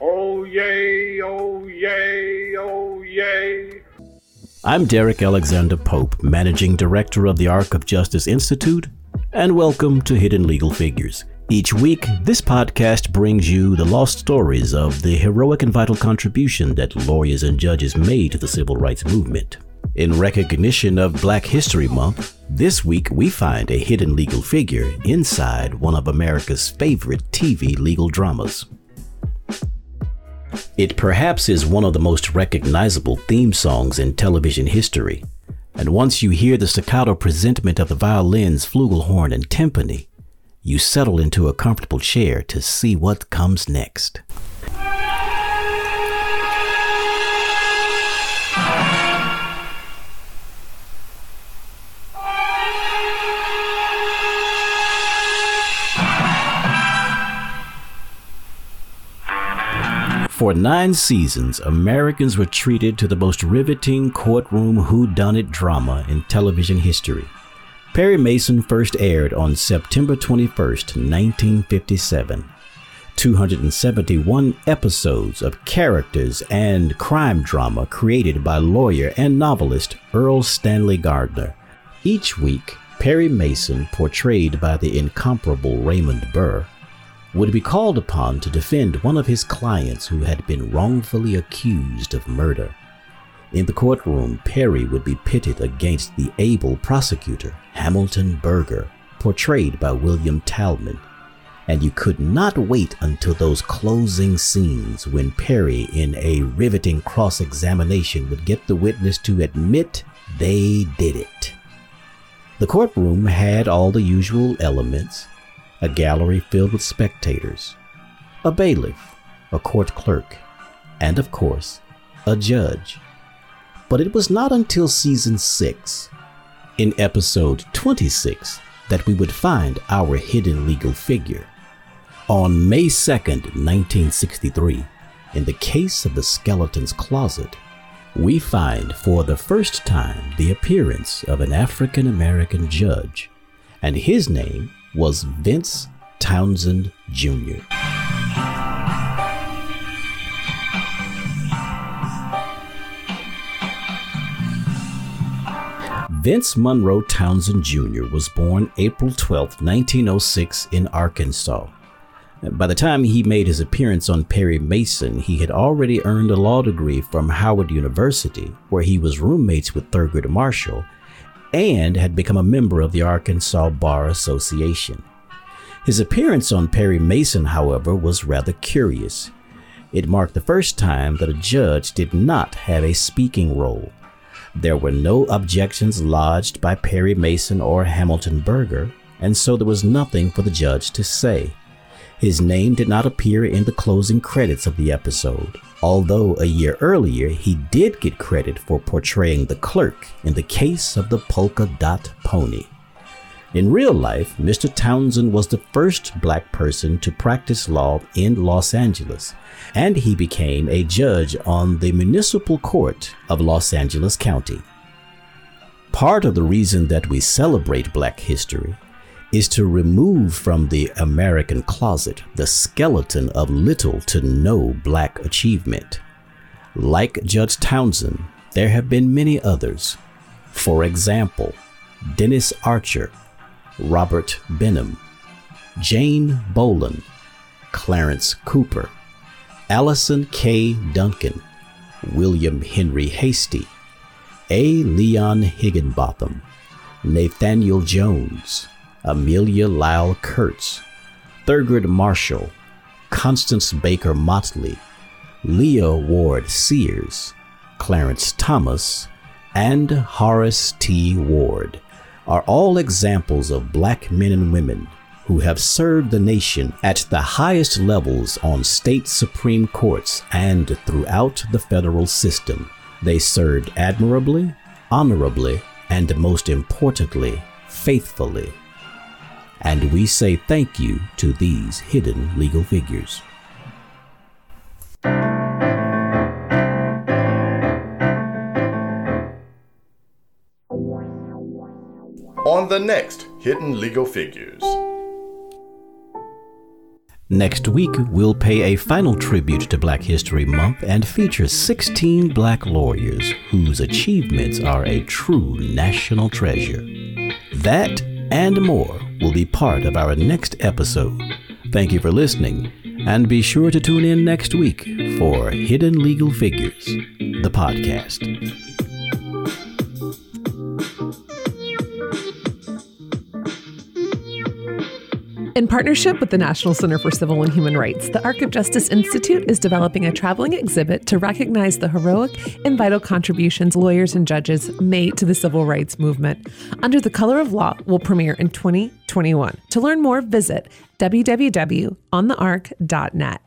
Oh, yay, oh, yay, oh, yay. I'm Derek Alexander Pope, Managing Director of the Arc of Justice Institute, and welcome to Hidden Legal Figures. Each week, this podcast brings you the lost stories of the heroic and vital contribution that lawyers and judges made to the civil rights movement. In recognition of Black History Month, this week we find a hidden legal figure inside one of America's favorite TV legal dramas. It perhaps is one of the most recognizable theme songs in television history, and once you hear the staccato presentment of the violins, flugelhorn, and timpani, you settle into a comfortable chair to see what comes next. For nine seasons, Americans were treated to the most riveting courtroom whodunit drama in television history. Perry Mason first aired on September 21, 1957. 271 episodes of characters and crime drama created by lawyer and novelist Erle Stanley Gardner. Each week, Perry Mason, portrayed by the incomparable Raymond Burr, would be called upon to defend one of his clients who had been wrongfully accused of murder. In the courtroom, Perry would be pitted against the able prosecutor, Hamilton Berger, portrayed by William Talman. And you could not wait until those closing scenes when Perry, in a riveting cross examination, would get the witness to admit they did it. The courtroom had all the usual elements a gallery filled with spectators, a bailiff, a court clerk, and of course, a judge. But it was not until season 6, in episode 26, that we would find our hidden legal figure. On May 2nd, 1963, in the case of the skeleton's closet, we find for the first time the appearance of an African American judge, and his name was Vince Townsend Jr. Vince Monroe Townsend Jr. was born April 12, 1906, in Arkansas. By the time he made his appearance on Perry Mason, he had already earned a law degree from Howard University, where he was roommates with Thurgood Marshall and had become a member of the Arkansas Bar Association. His appearance on Perry Mason, however, was rather curious. It marked the first time that a judge did not have a speaking role. There were no objections lodged by Perry Mason or Hamilton Berger, and so there was nothing for the judge to say. His name did not appear in the closing credits of the episode, although a year earlier he did get credit for portraying the clerk in the case of the polka dot pony. In real life, Mr. Townsend was the first black person to practice law in Los Angeles, and he became a judge on the municipal court of Los Angeles County. Part of the reason that we celebrate black history is to remove from the American closet the skeleton of little to no black achievement. Like Judge Townsend, there have been many others. For example, Dennis Archer, Robert Benham, Jane Bolin, Clarence Cooper, Allyson K. Duncan, William Henry Hastie, A. Leon Higginbotham, Nathaniel Jones, Amalya Lyle Kearse, Thurgood Marshall, Constance Baker Motley, Leah Ward Sears, Clarence Thomas, and Horace T. Ward are all examples of black men and women who have served the nation at the highest levels on state supreme courts and throughout the federal system. They served admirably, honorably, and most importantly, faithfully and we say thank you to these hidden legal figures. On the next Hidden Legal Figures. Next week, we'll pay a final tribute to Black History Month and feature 16 black lawyers whose achievements are a true national treasure. That and more will be part of our next episode. Thank you for listening, and be sure to tune in next week for Hidden Legal Figures, the podcast. In partnership with the National Center for Civil and Human Rights, the Arc of Justice Institute is developing a traveling exhibit to recognize the heroic and vital contributions lawyers and judges made to the civil rights movement. Under the Color of Law will premiere in 2021. To learn more, visit www.onthearc.net.